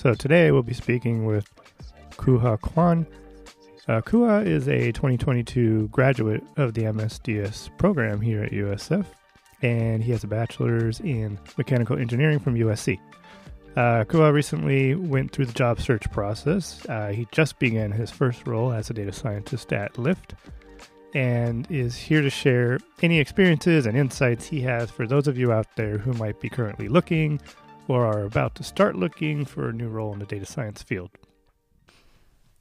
So today we'll be speaking with Kooha Kwon. Uh, Kooha is a 2022 graduate of the MSDS program here at USF, and he has a bachelor's in mechanical engineering from USC. Uh, Kooha recently went through the job search process. Uh, he just began his first role as a data scientist at Lyft and is here to share any experiences and insights he has for those of you out there who might be currently looking or are about to start looking for a new role in the data science field.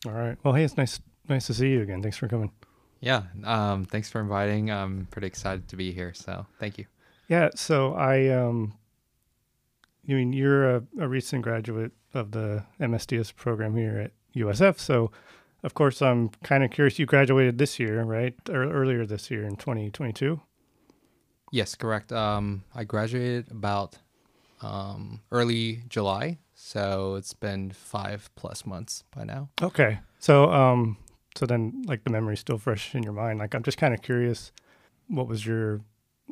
All right. Well, hey, it's nice nice to see you again. Thanks for coming. Yeah. Um, thanks for inviting. I'm pretty excited to be here. So thank you. Yeah. So I, um, I mean, you're a, a recent graduate of the MSDS program here at USF. So, of course, I'm kind of curious. You graduated this year, right? Or earlier this year in 2022. Yes, correct. Um, I graduated about um, early July, so it's been five plus months by now. Okay. So, um, so then, like, the memory's still fresh in your mind. Like, I'm just kind of curious, what was your,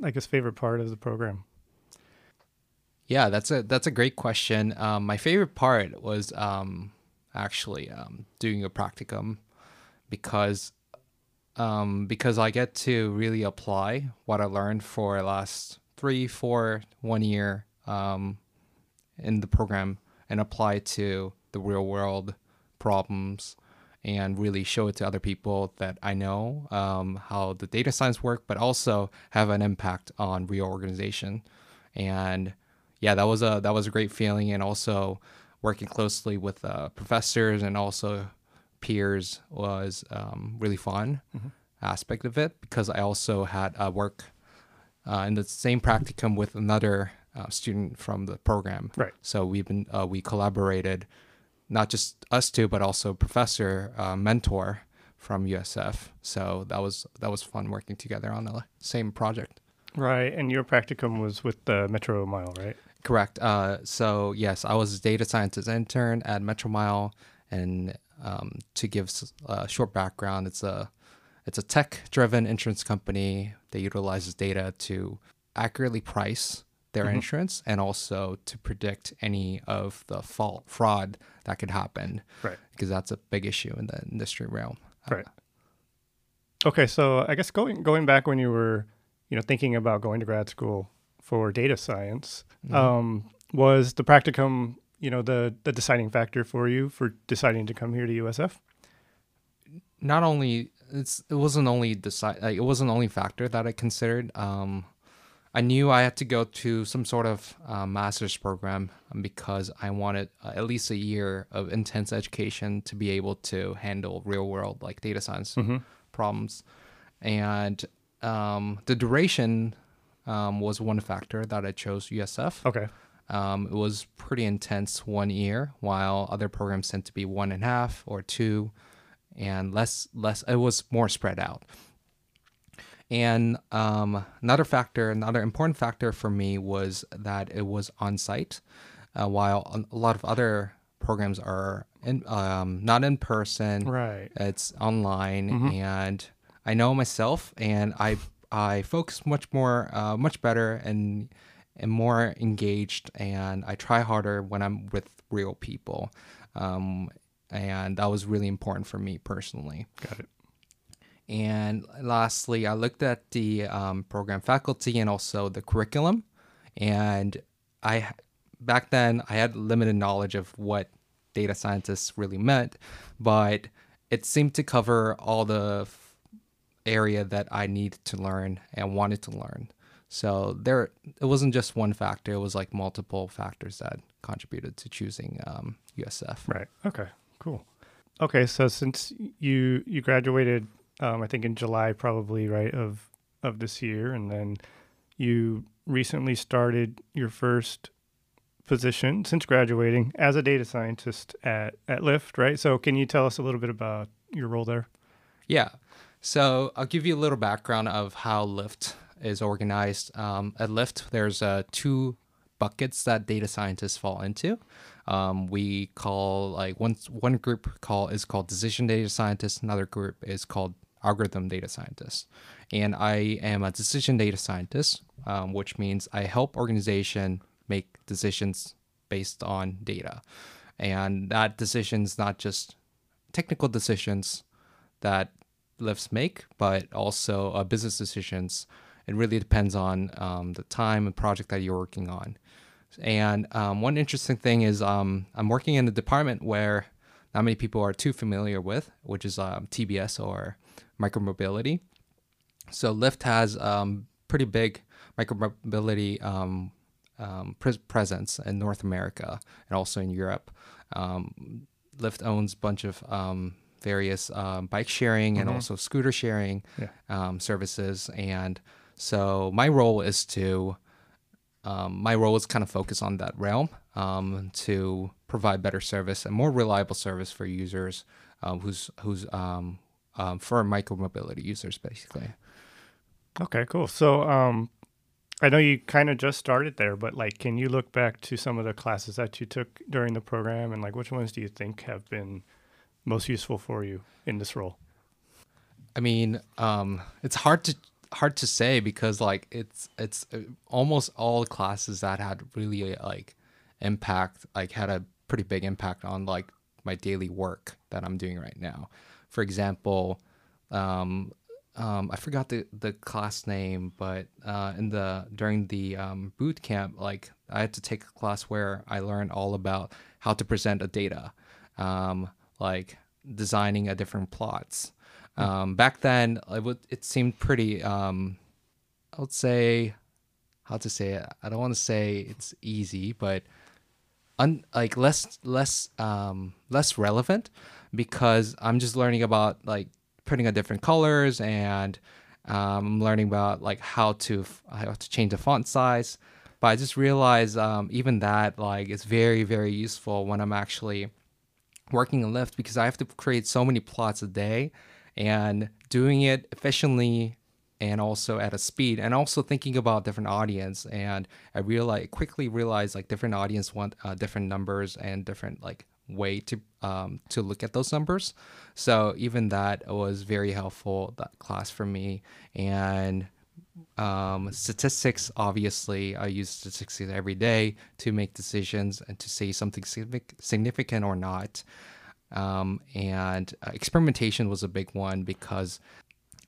I guess, favorite part of the program? Yeah, that's a that's a great question. Um, my favorite part was um, actually um, doing a practicum because um, because I get to really apply what I learned for last three, four, one year um, in the program and apply to the real world problems and really show it to other people that I know um, how the data science work, but also have an impact on real organization. And yeah, that was a that was a great feeling, and also working closely with uh, professors and also peers was um, really fun mm-hmm. aspect of it because I also had uh, work uh, in the same practicum with another uh, student from the program. Right. So we've been uh, we collaborated, not just us two, but also professor uh, mentor from USF. So that was that was fun working together on the same project. Right, and your practicum was with the Metromile, right? Correct. Uh, so yes, I was a data scientist intern at Metromile, and um, to give a short background, it's a it's a tech-driven insurance company that utilizes data to accurately price their mm-hmm. insurance and also to predict any of the fault fraud that could happen. Right. Because that's a big issue in the industry realm. Right. Uh, okay, so I guess going going back when you were, you know, thinking about going to grad school for data science, mm-hmm. um, was the practicum, you know, the the deciding factor for you for deciding to come here to USF? Not only it's it wasn't only decide like, it wasn't only factor that I considered. Um, I knew I had to go to some sort of uh, master's program because I wanted uh, at least a year of intense education to be able to handle real world like data science mm-hmm. problems, and um, the duration um, was one factor that I chose USF. Okay. Um, it was pretty intense one year, while other programs tend to be one and a half or two, and less less. It was more spread out. And um, another factor, another important factor for me was that it was on site, uh, while a lot of other programs are in, um, not in person. Right. It's online, mm-hmm. and I know myself, and I I focus much more, uh, much better, and and more engaged, and I try harder when I'm with real people, um, and that was really important for me personally. Got it. And lastly, I looked at the um, program faculty and also the curriculum, and I back then I had limited knowledge of what data scientists really meant, but it seemed to cover all the area that I needed to learn and wanted to learn. So there, it wasn't just one factor; it was like multiple factors that contributed to choosing um, USF. Right. Okay. Cool. Okay. So since you you graduated, um, I think in July probably right of of this year, and then you recently started your first position since graduating as a data scientist at at Lyft, right? So can you tell us a little bit about your role there? Yeah. So I'll give you a little background of how Lyft is organized. Um, at Lyft, there's uh, two buckets that data scientists fall into. Um, we call like one one group call is called decision data scientists. Another group is called algorithm data scientist. And I am a decision data scientist, um, which means I help organization make decisions based on data. And that decision's not just technical decisions that lifts make, but also uh, business decisions. It really depends on um, the time and project that you're working on. And um, one interesting thing is um, I'm working in a department where not many people are too familiar with, which is um, TBS or micromobility. So Lyft has um, pretty big micromobility um, um, pre- presence in North America and also in Europe. Um, Lyft owns a bunch of um, various um, bike sharing and Mhm. also scooter sharing Yeah. um, services. And so my role is to um, my role is kind of focus on that realm um, to provide better service and more reliable service for users um, who's who's um, for micromobility users basically. Okay, cool. So, um, I know you kind of just started there, but like, can you look back to some of the classes that you took during the program, and like, which ones do you think have been most useful for you in this role? I mean, um, it's hard to hard to say because like it's it's uh, almost all classes that had really like impact, like had a pretty big impact on like my daily work that I'm doing right now. For example, um, um, I forgot the the class name, but uh, in the during the um, boot camp, like I had to take a class where I learned all about how to present a data, um, like designing a different plots. Um, back then, it would it seemed pretty. Um, I would say, how to say it. I don't want to say it's easy, but un, like less less um, less relevant because I'm just learning about like putting a different colors and um, I'm learning about like how to how to change the font size. But I just realized um, even that like is very very useful when I'm actually working in Lyft because I have to create so many plots a day and doing it efficiently and also at a speed and also thinking about different audience and I realize quickly realized like different audience want uh, different numbers and different like way to um, to look at those numbers. So even that was very helpful that class for me. And um, statistics obviously i use statistics every day to make decisions and to say something signific- significant or not. Um, and uh, experimentation was a big one because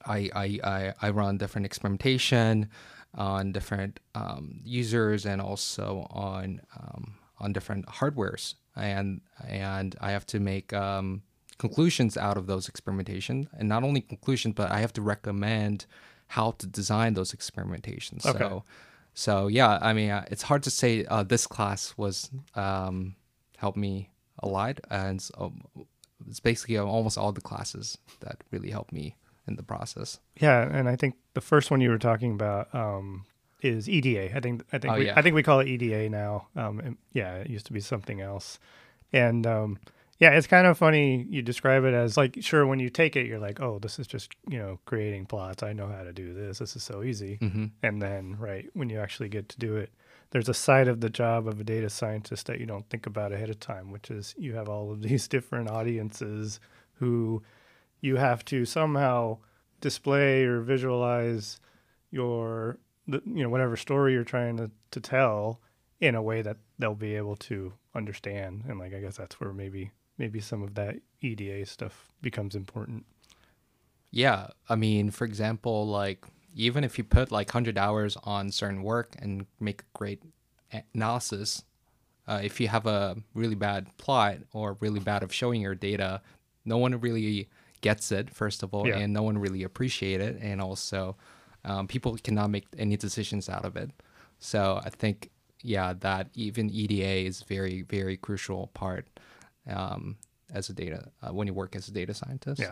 I, I, I, I run different experimentation on different um, users and also on um, on different hardwares and and I have to make um, conclusions out of those experimentation and not only conclusions but I have to recommend how to design those experimentations. Okay. so so yeah I mean uh, it's hard to say uh, this class was um, helped me a lot. And so it's basically almost all the classes that really helped me in the process. Yeah, and I think the first one you were talking about um, is EDA. I think I think Oh, we, yeah. I think we call it EDA now. Um, yeah, it used to be something else. And um, yeah, it's kind of funny you describe it as like sure when you take it you're like oh this is just you know creating plots. I know how to do this. This is so easy. hmm And then right when you actually get to do it, there's a side of the job of a data scientist that you don't think about ahead of time, which is you have all of these different audiences who you have to somehow display or visualize your the, you know whatever story you're trying to, to tell in a way that they'll be able to understand and like i guess that's where maybe maybe some of that eda stuff becomes important Yeah, I mean, for example, like even if you put like 100 hours on certain work and make a great analysis, uh, if you have a really bad plot or really bad of showing your data, no one really gets it, first of all, Yeah. and no one really appreciate it. And also, um, people cannot make any decisions out of it. So I think, yeah, that even EDA is very, very crucial part um, as a data, uh, when you work as a data scientist. Yeah.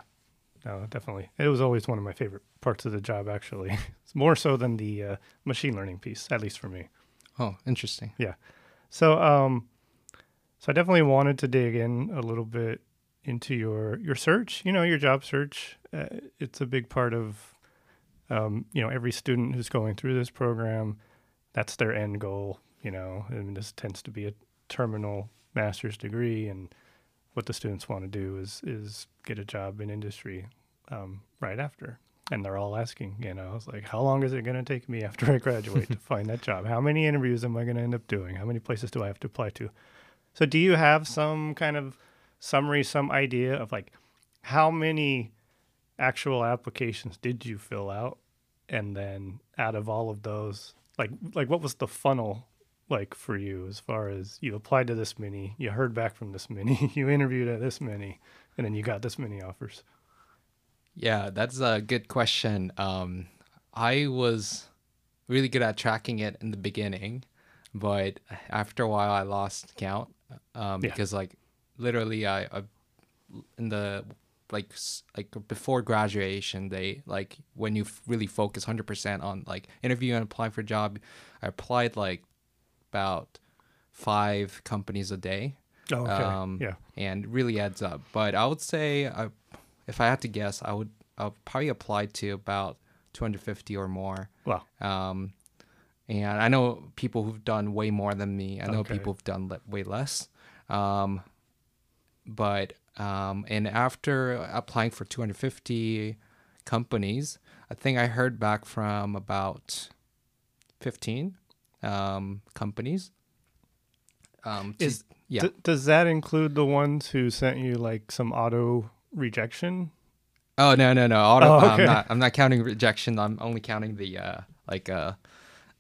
No, definitely. It was always one of my favorite parts of the job, actually. it's more so than the uh, machine learning piece, at least for me. Oh, interesting. Yeah. So, um, so I definitely wanted to dig in a little bit into your your search. You know, your job search. Uh, it's a big part of, um, you know, every student who's going through this program. That's their end goal. You know, and this tends to be a terminal master's degree, and what the students want to do is is get a job in industry um, right after. and they're all asking, you know, it's like, how long is it going to take me after I graduate to find that job? How many interviews am I going to end up doing? How many places do I have to apply to? So, do you have some kind of summary, some idea of like how many actual applications did you fill out? And then out of all of those, like, like what was the funnel like for you as far as you applied to this many, you heard back from this many, you interviewed at this many, and then you got this many offers? Yeah, that's a good question. Um, I was really good at tracking it in the beginning, but after a while, I lost count um, Yeah. because, like, literally, I, I in the like like before graduation, they like when you f- really focus hundred percent on like interviewing and applying for a job. I applied like about five companies a day Oh, okay. um, yeah. and really adds up. But I would say, I, if I had to guess, I would I'll probably apply to about 250 or more. Wow. Um, and I know people who've done way more than me. I know Okay. people who've done le- way less. Um, but um, and after applying for 250 companies, I think I heard back from about 15 um, companies. Um, to- Is- yeah. D- does that include the ones who sent you like some auto rejection? Oh no no no! Auto, Oh, I'm not. I'm not counting rejection. I'm only counting the uh, like uh,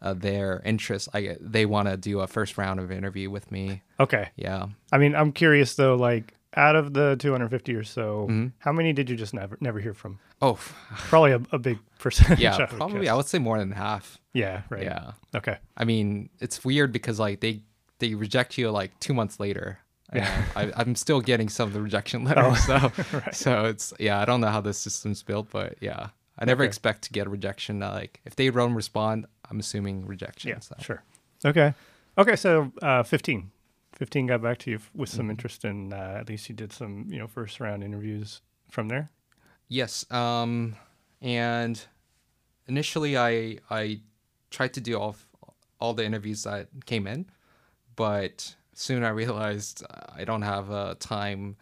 uh their interest. I they want to do a first round of interview with me. Okay. Yeah. I mean, I'm curious though, like out of the 250 or so, Mhm. how many did you just never never hear from? Oh Probably a, a big percentage. yeah. I Probably guess. I would say more than half. Yeah. Right. Yeah. Okay. I mean, it's weird because like they they reject you like two months later. Yeah. I, I'm still getting some of the rejection letters. So Right. so it's yeah. I don't know how the system's built, but yeah. I never Okay. expect to get a rejection. uh, Like if they don't respond, I'm assuming rejection. Yeah. so. Sure. Okay. Okay. So uh, 15. 15 got back to you f- with Mm-hmm. some interest in uh, at least you did some you know first round interviews from there. Yes. Um, and initially, I I tried to do all all the interviews that came in, but soon I realized I don't have uh, time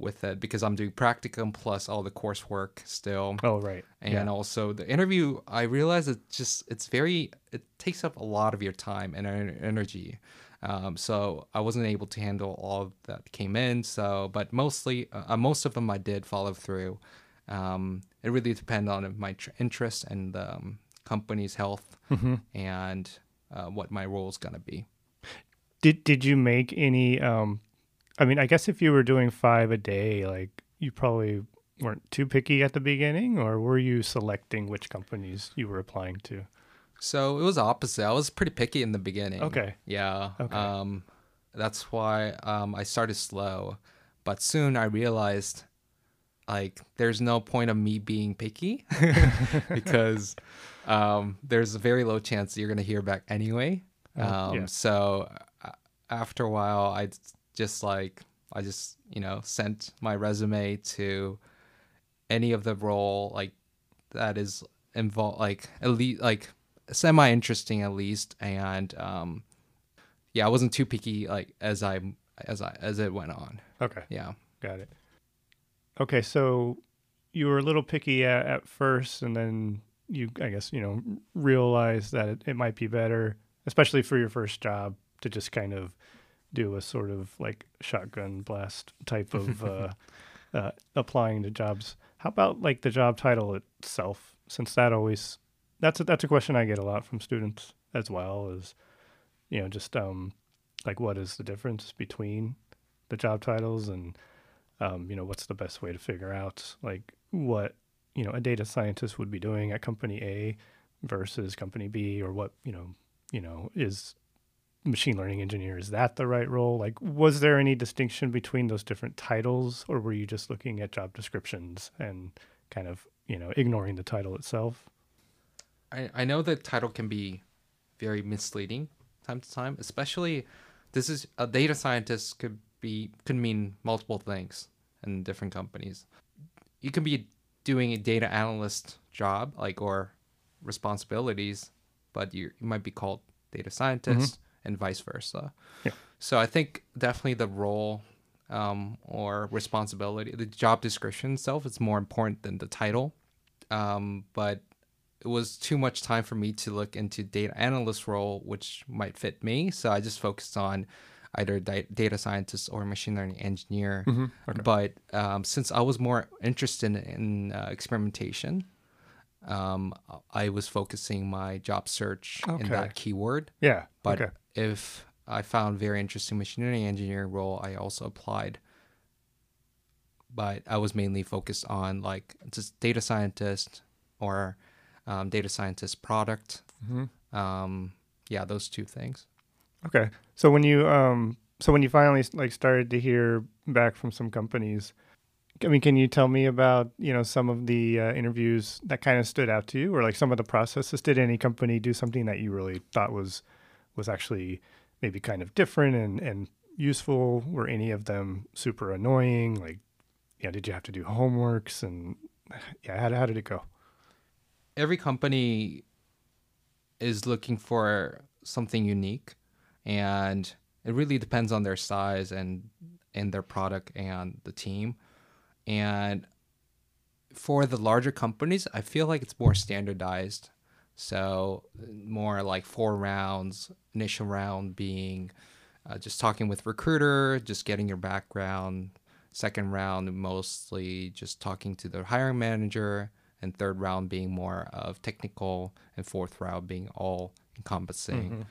with it because I'm doing practicum plus all the coursework still. Oh right. And yeah. also the interview, I realized it just it's very it takes up a lot of your time and energy. Um, so I wasn't able to handle all that came in. So, but mostly, uh, most of them I did follow through. Um, it really depended on my tr- interest and the um, company's health Mm-hmm. and uh, what my role is gonna be. Did did you make any? Um, I mean, I guess if you were doing five a day, like you probably weren't too picky at the beginning, or were you selecting which companies you were applying to? So it was opposite. I was pretty picky in the beginning. Okay. Yeah. Okay. Um, that's why um, I started slow, but soon I realized, like, there's no point of me being picky because um, there's a very low chance that you're gonna hear back anyway. Um, yeah. So uh, after a while, I just like I just you know sent my resume to any of the role like that is involved like elite like semi interesting at least and um yeah i wasn't too picky like as i as i as it went on Okay, yeah got it. Okay, so you were a little picky at, at first, and then you, I guess, you know, realized that it, it might be better, especially for your first job, to just kind of do a sort of like shotgun blast type of uh, uh, applying to jobs. How about like the job title itself? Since that always that's a, that's a question I get a lot from students as well. Is you know just um like what is the difference between the job titles and um, you know what's the best way to figure out like what you know a data scientist would be doing at company A versus company B or what you know you know is machine learning engineer is that the right role like was there any distinction between those different titles or were you just looking at job descriptions and kind of you know ignoring the title itself i i know the title can be very misleading time to time especially this is a data scientist could be could mean multiple things in different companies. You can be doing a data analyst job like or responsibilities but you, you might be called data scientist and vice versa. Yeah. so i think definitely the role um, or responsibility the job description itself is more important than the title. Um, but it was too much time for me to look into data analyst role, which might fit me. So I just focused on either di- data scientist or machine learning engineer. Mm-hmm. Okay. But um, since I was more interested in uh, experimentation, um, I was focusing my job search Okay. in that keyword. Yeah. But okay. if I found very interesting machine learning engineer role, I also applied. But I was mainly focused on like just data scientist or um, data scientist product. Mm-hmm. Um, yeah, those two things. Okay. So when you um so when you finally like started to hear back from some companies, I mean, can you tell me about you know some of the uh, interviews that kind of stood out to you, or like some of the processes? Did any company do something that you really thought was was actually maybe kind of different and and useful? Were any of them super annoying? Like, yeah, did you have to do homeworks and yeah, how, how did it go? Every company is looking for something unique and it really depends on their size and and their product and the team. And for the larger companies i feel like it's more standardized. So more like four rounds initial round being uh, just talking with recruiter just getting your background. Second round mostly just talking to the hiring manager and third round being more of technical and fourth round being all encompassing.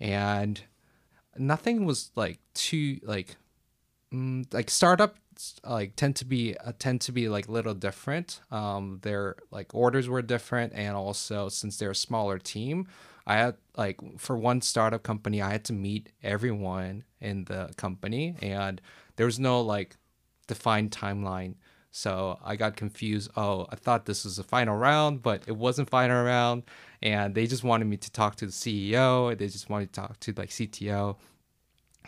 And nothing was like too like mm, like startups like tend to be uh, tend to be like little different. Um their like orders were different and also since they're a smaller team i had like for one startup company i had to meet everyone in the company and there was no like defined timeline so I got confused. Oh, I thought this was the final round, but it wasn't final round. And they just wanted me to talk to the CEO. They just wanted to talk to like CTO.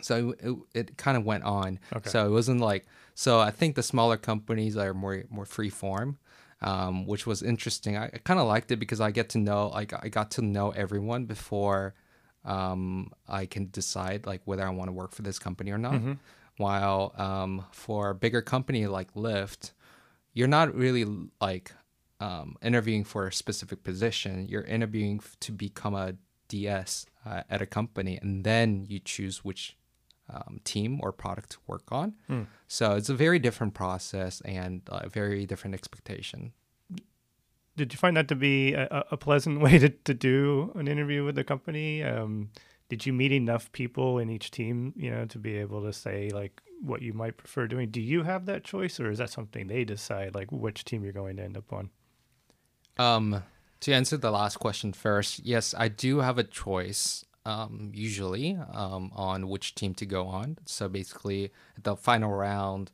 So it, it kind of went on. Okay. So it wasn't like so. I think the smaller companies are more more free form, um, which was interesting. I, I kind of liked it because I get to know like I got to know everyone before um, I can decide like whether I want to work for this company or not. While um, for a bigger company like Lyft, you're not really like um, interviewing for a specific position. You're interviewing to become a DS uh, at a company, and then you choose which um, team or product to work on. So it's a very different process and a very different expectation. Did you find that to be a, a pleasant way to, to do an interview with the company? Um, did you meet enough people in each team, you know, to be able to say like what you might prefer doing? Do you have that choice, or is that something they decide, like which team you're going to end up on? Um, to answer the last question first, yes, I do have a choice. Um, usually, um, on which team to go on. So basically, at the final round,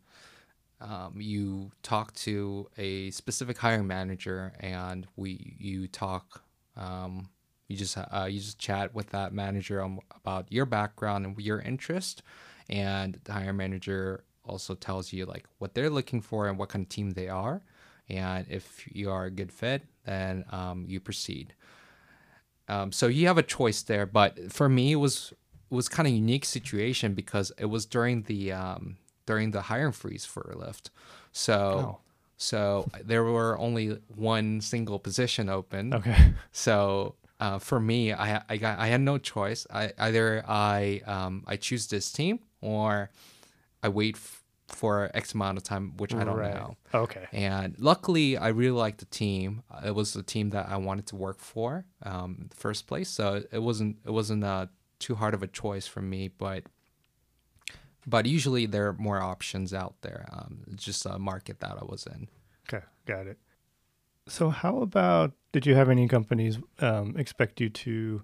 um, you talk to a specific hiring manager, and we you talk. Um, you just uh, you just chat with that manager um, about your background and your interest, and the hiring manager also tells you like what they're looking for and what kind of team they are, and if you are a good fit, then um, you proceed. Um, so you have a choice there, but for me, it was it was kind of unique situation because it was during the um, during the hiring freeze for Lyft. So Oh. so there were only one single position open. Okay. So uh, for me, I I got I had no choice. I either I um I choose this team or I wait f- for X amount of time, which I don't Right. know. Okay. And luckily, I really liked the team. Uh, It was the team that I wanted to work for um, in the first place. So it wasn't it wasn't uh, too hard of a choice for me. But but usually there are more options out there. Um, it's just a market that I was in. Okay. Got it. So how about did you have any companies um, expect you to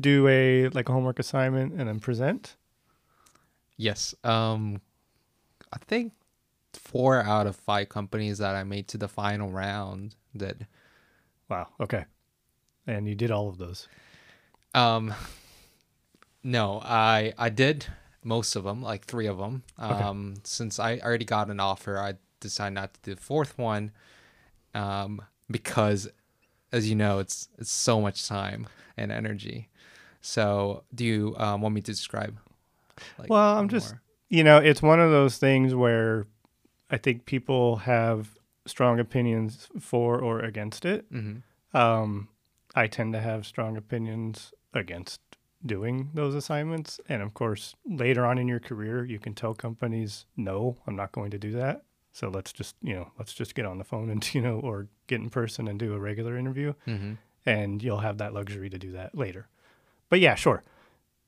do a like a homework assignment and then present? Yes. Um, I think four out of five companies that I made to the final round did. Wow. Okay. And you did all of those. Um, no, I I did most of them, like three of them. Um, since I already got an offer, I decided not to do the fourth one, um, because, as you know, it's it's so much time and energy. So, do you um, want me to describe? Like, Well, I'm more? just you know, it's one of those things where I think people have strong opinions for or against it. Mm-hmm. Um, I tend to have strong opinions against doing those assignments. And of course, later on in your career, you can tell companies, no, I'm not going to do that. So let's just, you know, let's just get on the phone and, you know, or get in person and do a regular interview. Mm-hmm. And you'll have that luxury to do that later. But yeah, sure.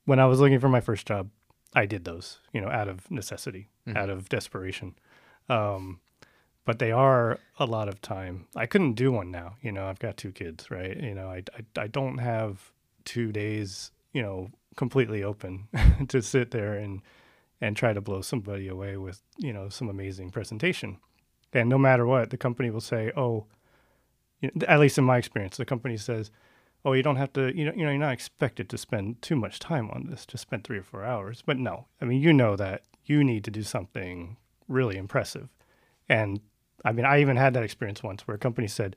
When I was looking for my first job, I did those, you know, out of necessity, Mhm. out of desperation. Um, but they are a lot of time. I couldn't do one now. You know, I've got two kids, right? You know, I, I, I don't have two days, you know, completely open to sit there and, and try to blow somebody away with, you know, some amazing presentation. And no matter what, the company will say, oh, you know, at least in my experience, the company says, oh, you don't have to, you know, you know, you're not expected to spend too much time on this, just spend three or four hours. But no, I mean, you know that you need to do something really impressive. And I mean, I even had that experience once where a company said,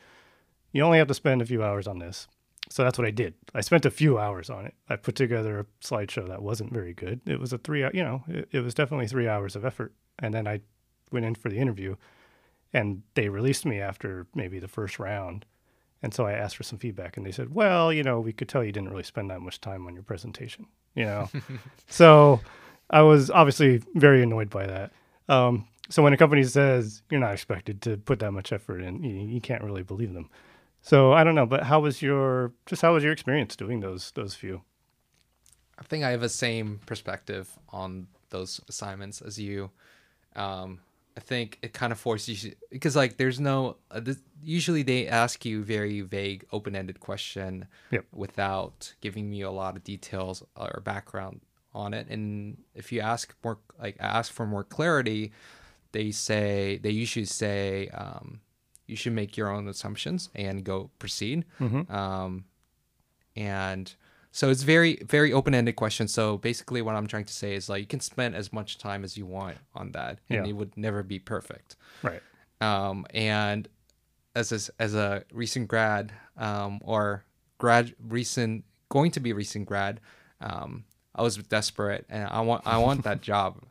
you only have to spend a few hours on this. So that's what I did. I spent a few hours on it. I put together a slideshow that wasn't very good. It was a three, you know, it, it was definitely three hours of effort. And then I went in for the interview and they released me after maybe the first round. And so I asked for some feedback, and they said, "Well, you know, we could tell you didn't really spend that much time on your presentation." You know, so I was obviously very annoyed by that. Um, so when a company says you're not expected to put that much effort in, you, you can't really believe them. So I don't know, but how was your just how was your experience doing those those few? I think I have the same perspective on those assignments as you. Um, I think it kind of forces you because like there's no uh, this, usually they ask you very vague open-ended question Yep. without giving you a lot of details or background on it and if you ask more like ask for more clarity they say they usually say um, you should make your own assumptions and go proceed Mm-hmm. um, and so it's very very open-ended question so basically what i'm trying to say is like you can spend as much time as you want on that and Yeah. it would never be perfect Right. um, and as a, as a recent grad um, or grad recent going to be recent grad um, i was desperate and i want i want that job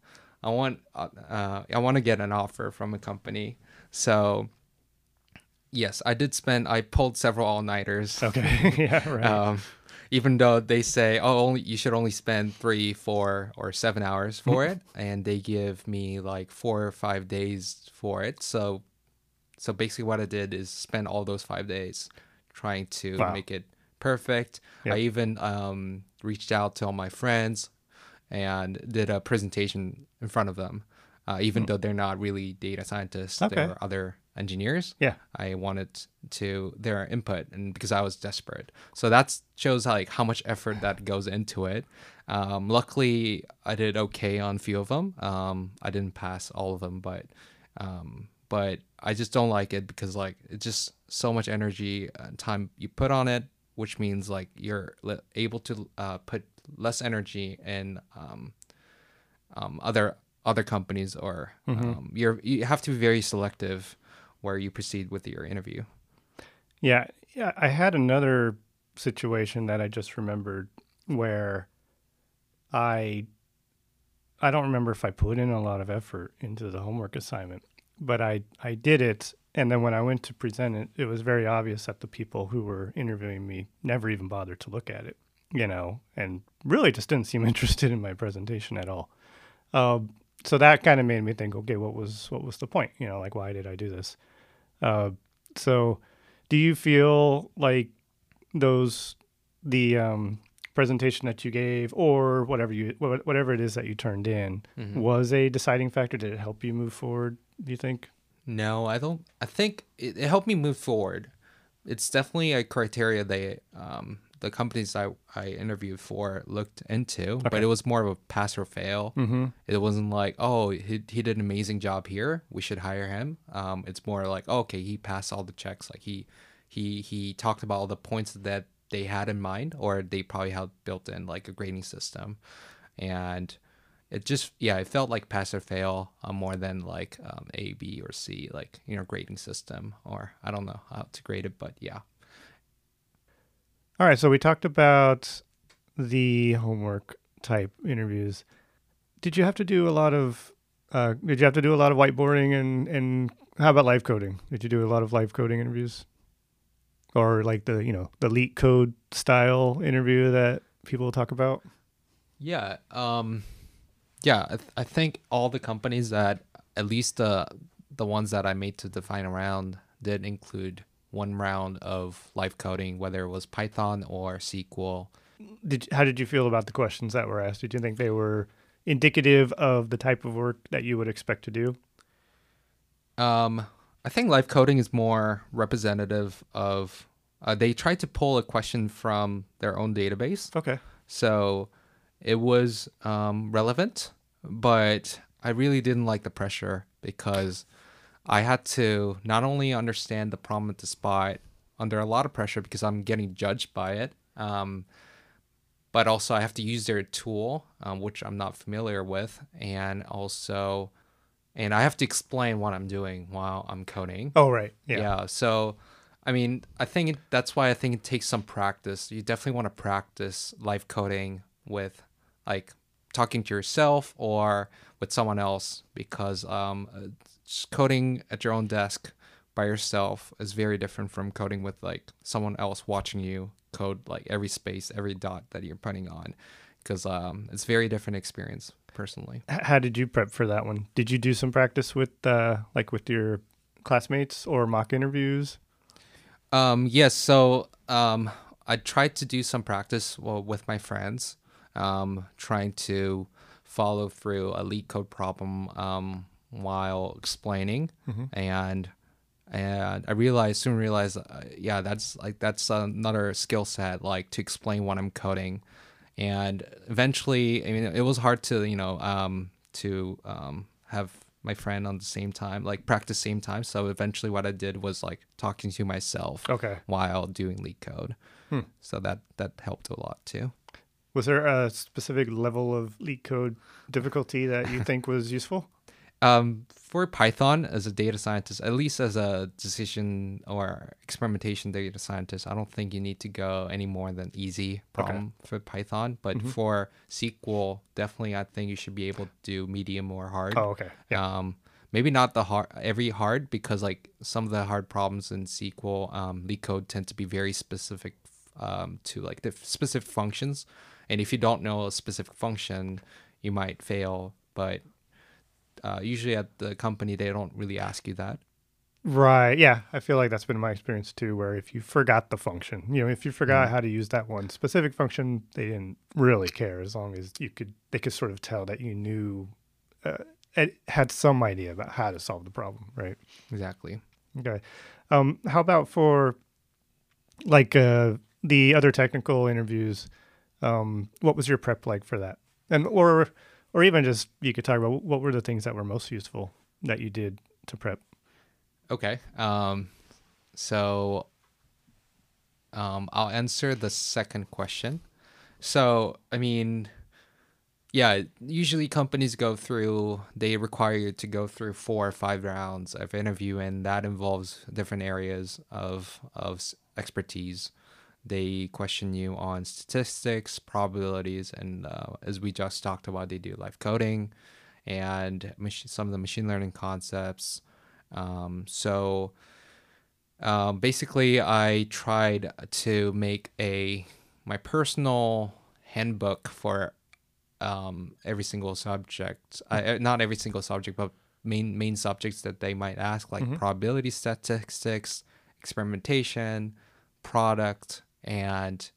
i want uh, uh, i want to get an offer from a company so yes i did spend i pulled several all-nighters Okay. yeah. Right. um, even though they say, oh, only you should only spend three, four, or seven hours for it, and they give me like four or five days for it. So, so basically, what I did is spend all those five days trying to Wow. make it perfect. Yep. I even um, reached out to all my friends and did a presentation in front of them, uh, even though they're not really data scientists. Okay. They're other engineers. yeah. I wanted to their input and because I was desperate. So that shows like how much effort that goes into it. Um, luckily, I did okay on a few of them. Um, I didn't pass all of them, but um, but I just don't like it because like it's just so much energy and time you put on it, which means like you're le- able to uh, put less energy in um, um, other other companies or um, you're you have to be very selective where you proceed with your interview. Yeah, yeah. I had another situation that I just remembered where I I don't remember if I put in a lot of effort into the homework assignment, but I I did it and then when I went to present it, it was very obvious that the people who were interviewing me never even bothered to look at it, you know, and really just didn't seem interested in my presentation at all. Um, so that kind of made me think, okay, what was what was the point? You know, like why did I do this? Uh, so do you feel like those the um, presentation that you gave or whatever you whatever it is that you turned in was a deciding factor did it help you move forward do you think No, I don't. I think it, it helped me move forward. It's definitely a criteria they um, the companies I, I interviewed for looked into, but it was more of a pass or fail. mm-hmm. It wasn't like, oh, he, he did an amazing job here. We should hire him. Um, it's more like, oh, okay, he passed all the checks. Like he he he talked about all the points that they had in mind, or they probably had built in like a grading system, and it just yeah, it felt like pass or fail uh, more than like um, A, B, or C, like you know grading system, or I don't know how to grade it, but yeah. All right so we talked about the homework type interviews did you have to do a lot of Uh, did you have to do a lot of whiteboarding and and how about live coding? Did you do a lot of live coding interviews, or like the you know the LeetCode style interview that people talk about? Yeah. Um, yeah. I, th- I think all the companies that at least the the ones that I made to define around did include one round of live coding, whether it was Python or SQL. Did how did you feel about the questions that were asked? Did you think they were indicative of the type of work that you would expect to do? Um, I think live coding is more representative of. Uh, they tried to pull a question from their own database, Okay. so it was um, relevant, but I really didn't like the pressure because I had to not only understand the problem at the spot under a lot of pressure because I'm getting judged by it, um, but also I have to use their tool, um, which I'm not familiar with, and also, and I have to explain what I'm doing while I'm coding. Oh right. Yeah. Yeah. So, I mean, I think it, that's why I think it takes some practice. You definitely want to practice live coding with like talking to yourself or with someone else because um, just coding at your own desk by yourself is very different from coding with like someone else watching you code like every space, every dot that you're putting on because um, it's very different experience personally. How did you prep for that one? Did you do some practice with uh like with your classmates or mock interviews? Um, yes. So um, I tried to do some practice well, with my friends, um, trying to follow through a LeetCode problem um, while explaining, and and I realized soon realized, uh, yeah, that's like that's another skill set, like to explain what I'm coding, and eventually, I mean, it was hard to you know um, to um, have my friend on the same time, like practice same time. So eventually, what I did was like talking to myself Okay. while doing LeetCode. Hmm. So that that helped a lot too. Was there a specific level of LeetCode difficulty that you think was useful? Um, for Python, as a data scientist, at least as a decision or experimentation data scientist, I don't think you need to go any more than easy problem for Python. But Mm-hmm. for SQL, definitely, I think you should be able to do medium or hard. Oh, okay. Yeah. Um, maybe not the hard every hard because like some of the hard problems in SQL, um, LeetCode tend to be very specific um, to like the specific functions, and if you don't know a specific function, you might fail. But uh, usually at the company, they don't really ask you that. Right. Yeah. I feel like that's been my experience too, where if you forgot the function, you know, if you forgot Mm-hmm. how to use that one specific function, they didn't really care as long as you could, they could sort of tell that you knew, uh, it had some idea about how to solve the problem. Right. Exactly. Okay. Um, how about for like uh, the other technical interviews? Um, what was your prep like for that? And or or even just you could talk about what were the things that were most useful that you did to prep? Okay. Um, so um, I'll answer the second question. So, I mean, yeah, usually companies go through, they require you to go through four or five rounds of interview, and that involves different areas of, of expertise. They question you on statistics, probabilities, and uh, as we just talked about, they do live coding and mach- some of the machine learning concepts. Um, so um, basically, I tried to make a my personal handbook for um, every single subject. I, uh, not every single subject, but main main subjects that they might ask, like probability statistics, experimentation, product, and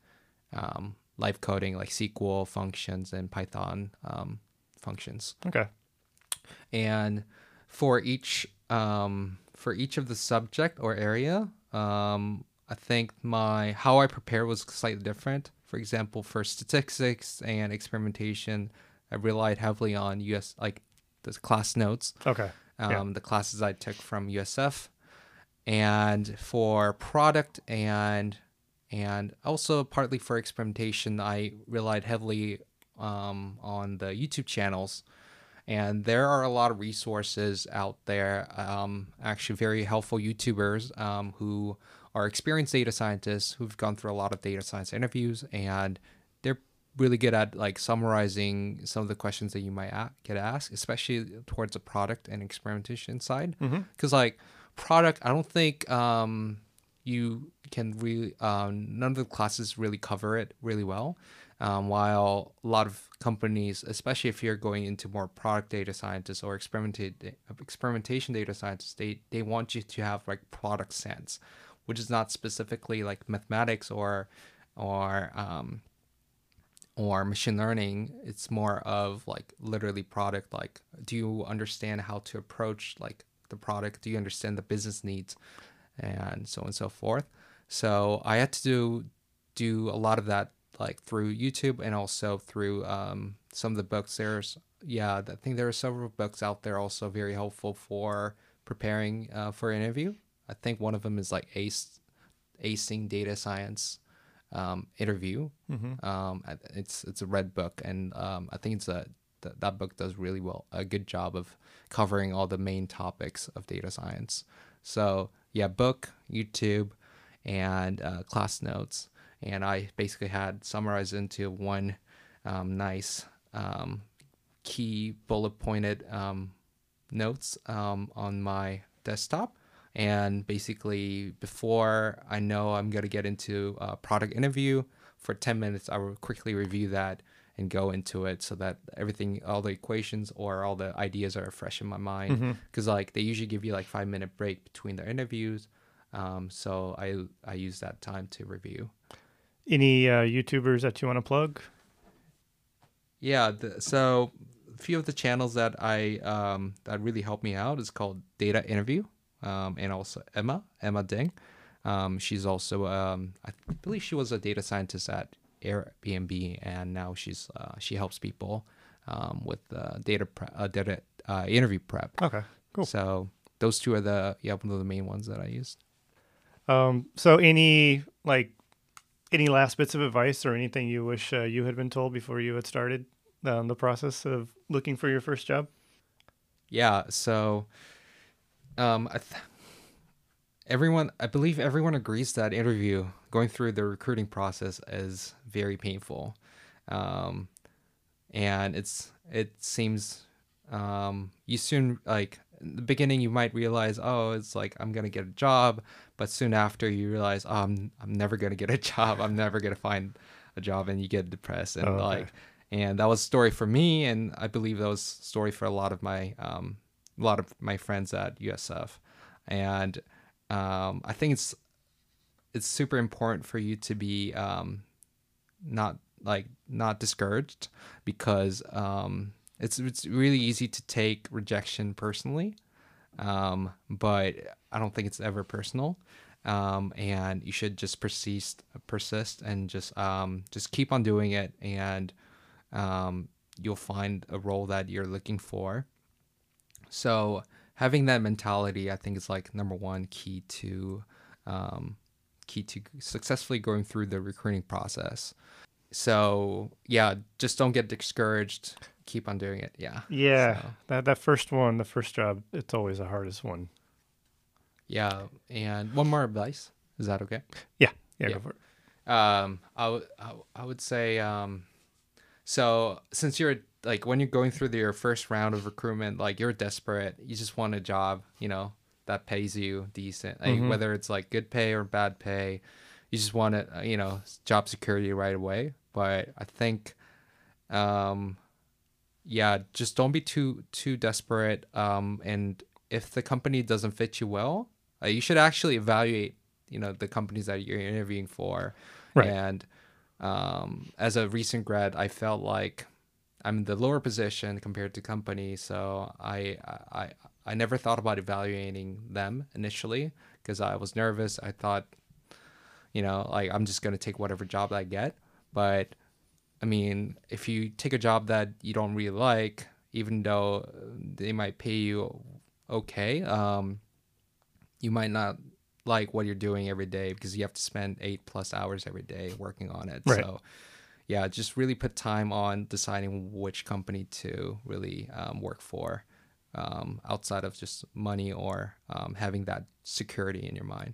um, live coding, like SQL functions and Python um, functions Okay. and for each um, for each of the subject or area um, i think my how i prepared was slightly different for example for statistics and experimentation i relied heavily on us like the class notes Okay. um, Yeah. the classes I took from USF, and for product and and also partly for experimentation, I relied heavily um, on the YouTube channels, and there are a lot of resources out there. Um, actually, very helpful YouTubers um, who are experienced data scientists who've gone through a lot of data science interviews, and they're really good at like summarizing some of the questions that you might a- get asked, especially towards the product and experimentation side. Because like product, I don't think um, you can really um, none of the classes really cover it really well. Um, while a lot of companies, especially if you're going into more product data scientists or experimentation data scientists, they they want you to have like product sense, which is not specifically like mathematics or or um, or machine learning. It's more of like literally product like do you understand how to approach like the product? Do you understand the business needs and so on and so forth so i had to do do a lot of that like through youtube and also through um, some of the books there's yeah i think there are several books out there also very helpful for preparing uh, for an interview i think one of them is like ace acing data science um, interview. Um, it's it's a red book, and um, I think it's a th- that book does really well a good job of covering all the main topics of data science. So yeah, book, YouTube, and uh, class notes, and I basically had summarized into one um, nice um, key bullet pointed um, notes um, on my desktop. And basically, before I know I'm going to get into a product interview for 10 minutes, I will quickly review that and go into it so that everything, all the equations or all the ideas are fresh in my mind. Because, like, they usually give you like five minute break between their interviews. Um, so I, I use that time to review. Any uh, YouTubers that you want to plug? Yeah, the, so a few of the channels that I um, that really helped me out is called Data Interview, um, and also Emma Emma Ding. Um, she's also um, I believe she was a data scientist at Airbnb, and now she's uh, she helps people um, with uh, data pre- uh, data uh, interview prep. Okay, cool. So those two are the yeah one of the main ones that I used. Um, so any like any last bits of advice or anything you wish uh, you had been told before you had started um, the process of looking for your first job? Yeah. So, um, I th- everyone, I believe everyone agrees that interview going through the recruiting process is very painful, um, and it's it seems um, you soon like in the beginning you might realize oh it's like I'm gonna get a job, but soon after you realize oh, I'm I'm never gonna get a job. I'm never gonna find a job, and you get depressed and Oh, okay. like and that was a story for me and i believe that was a story for a lot of my um, a lot of my friends at usf and um, i think it's it's super important for you to be um, not like not discouraged because um, it's it's really easy to take rejection personally um, but i don't think it's ever personal um, and you should just persist persist and just um, just keep on doing it and um, you'll find a role that you're looking for. So having that mentality, I think, is like number one key to um, key to successfully going through the recruiting process. So yeah, just don't get discouraged. Keep on doing it. Yeah. Yeah, So, that that first one, the first job, it's always the hardest one. yeah. And one more advice. Is that okay? Yeah, yeah, Yeah. go for it. Um, I would I w- I would say um, so since you're like when you're going through the, your first round of recruitment, like you're desperate, you just want a job, you know, that pays you decent, like Mhm. whether it's like good pay or bad pay, you just want it, uh, you know, job security right away. But I think, um, yeah, just don't be too too desperate. Um, and if the company doesn't fit you well, uh, you should actually evaluate, you know, the companies that you're interviewing for. Right. And um, as a recent grad, I felt like I'm in the lower position compared to company, so I I I never thought about evaluating them initially because I was nervous. I thought, you know, like I'm just gonna take whatever job I get. But I mean, if you take a job that you don't really like, even though they might pay you okay, um, you might not like what you're doing every day because you have to spend eight plus hours every day working on it. Right. So, yeah, just really put time on deciding which company to really um, work for um, outside of just money or um, having that security in your mind.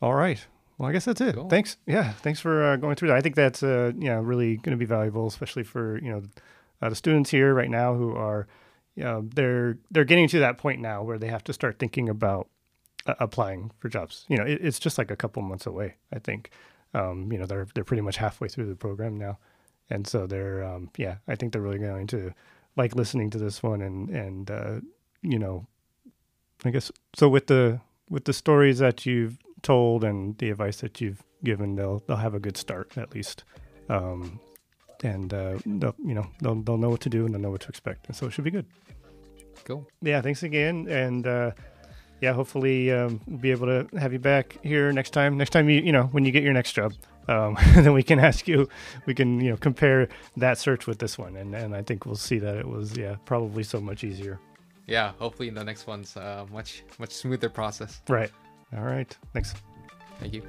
All right. Well, I guess that's it. Cool. Thanks. Yeah, thanks for uh, going through that. I think that's uh, yeah really going to be valuable, especially for you know uh, the students here right now who are you know, they're they're getting to that point now where they have to start thinking about uh, applying for jobs. You know, it, it's just like a couple months away. I think. Um, you know, they're they're pretty much halfway through the program now, and so they're um, yeah. I think they're really going to like listening to this one and and uh, you know, I guess so with the with the stories that you've told and the advice that you've given, they'll they'll have a good start at least, um, and uh, they'll you know they'll they'll know what to do and they'll know what to expect, and so it should be good. Cool. Yeah, thanks again, and uh, yeah, hopefully um, we'll be able to have you back here next time. Next time you you know when you get your next job. Um, then we can ask you, we can you know compare that search with this one, and, and I think we'll see that it was yeah probably so much easier. Yeah. Hopefully in the next one's uh, much much smoother process. Right. All right. Thanks. Thank you.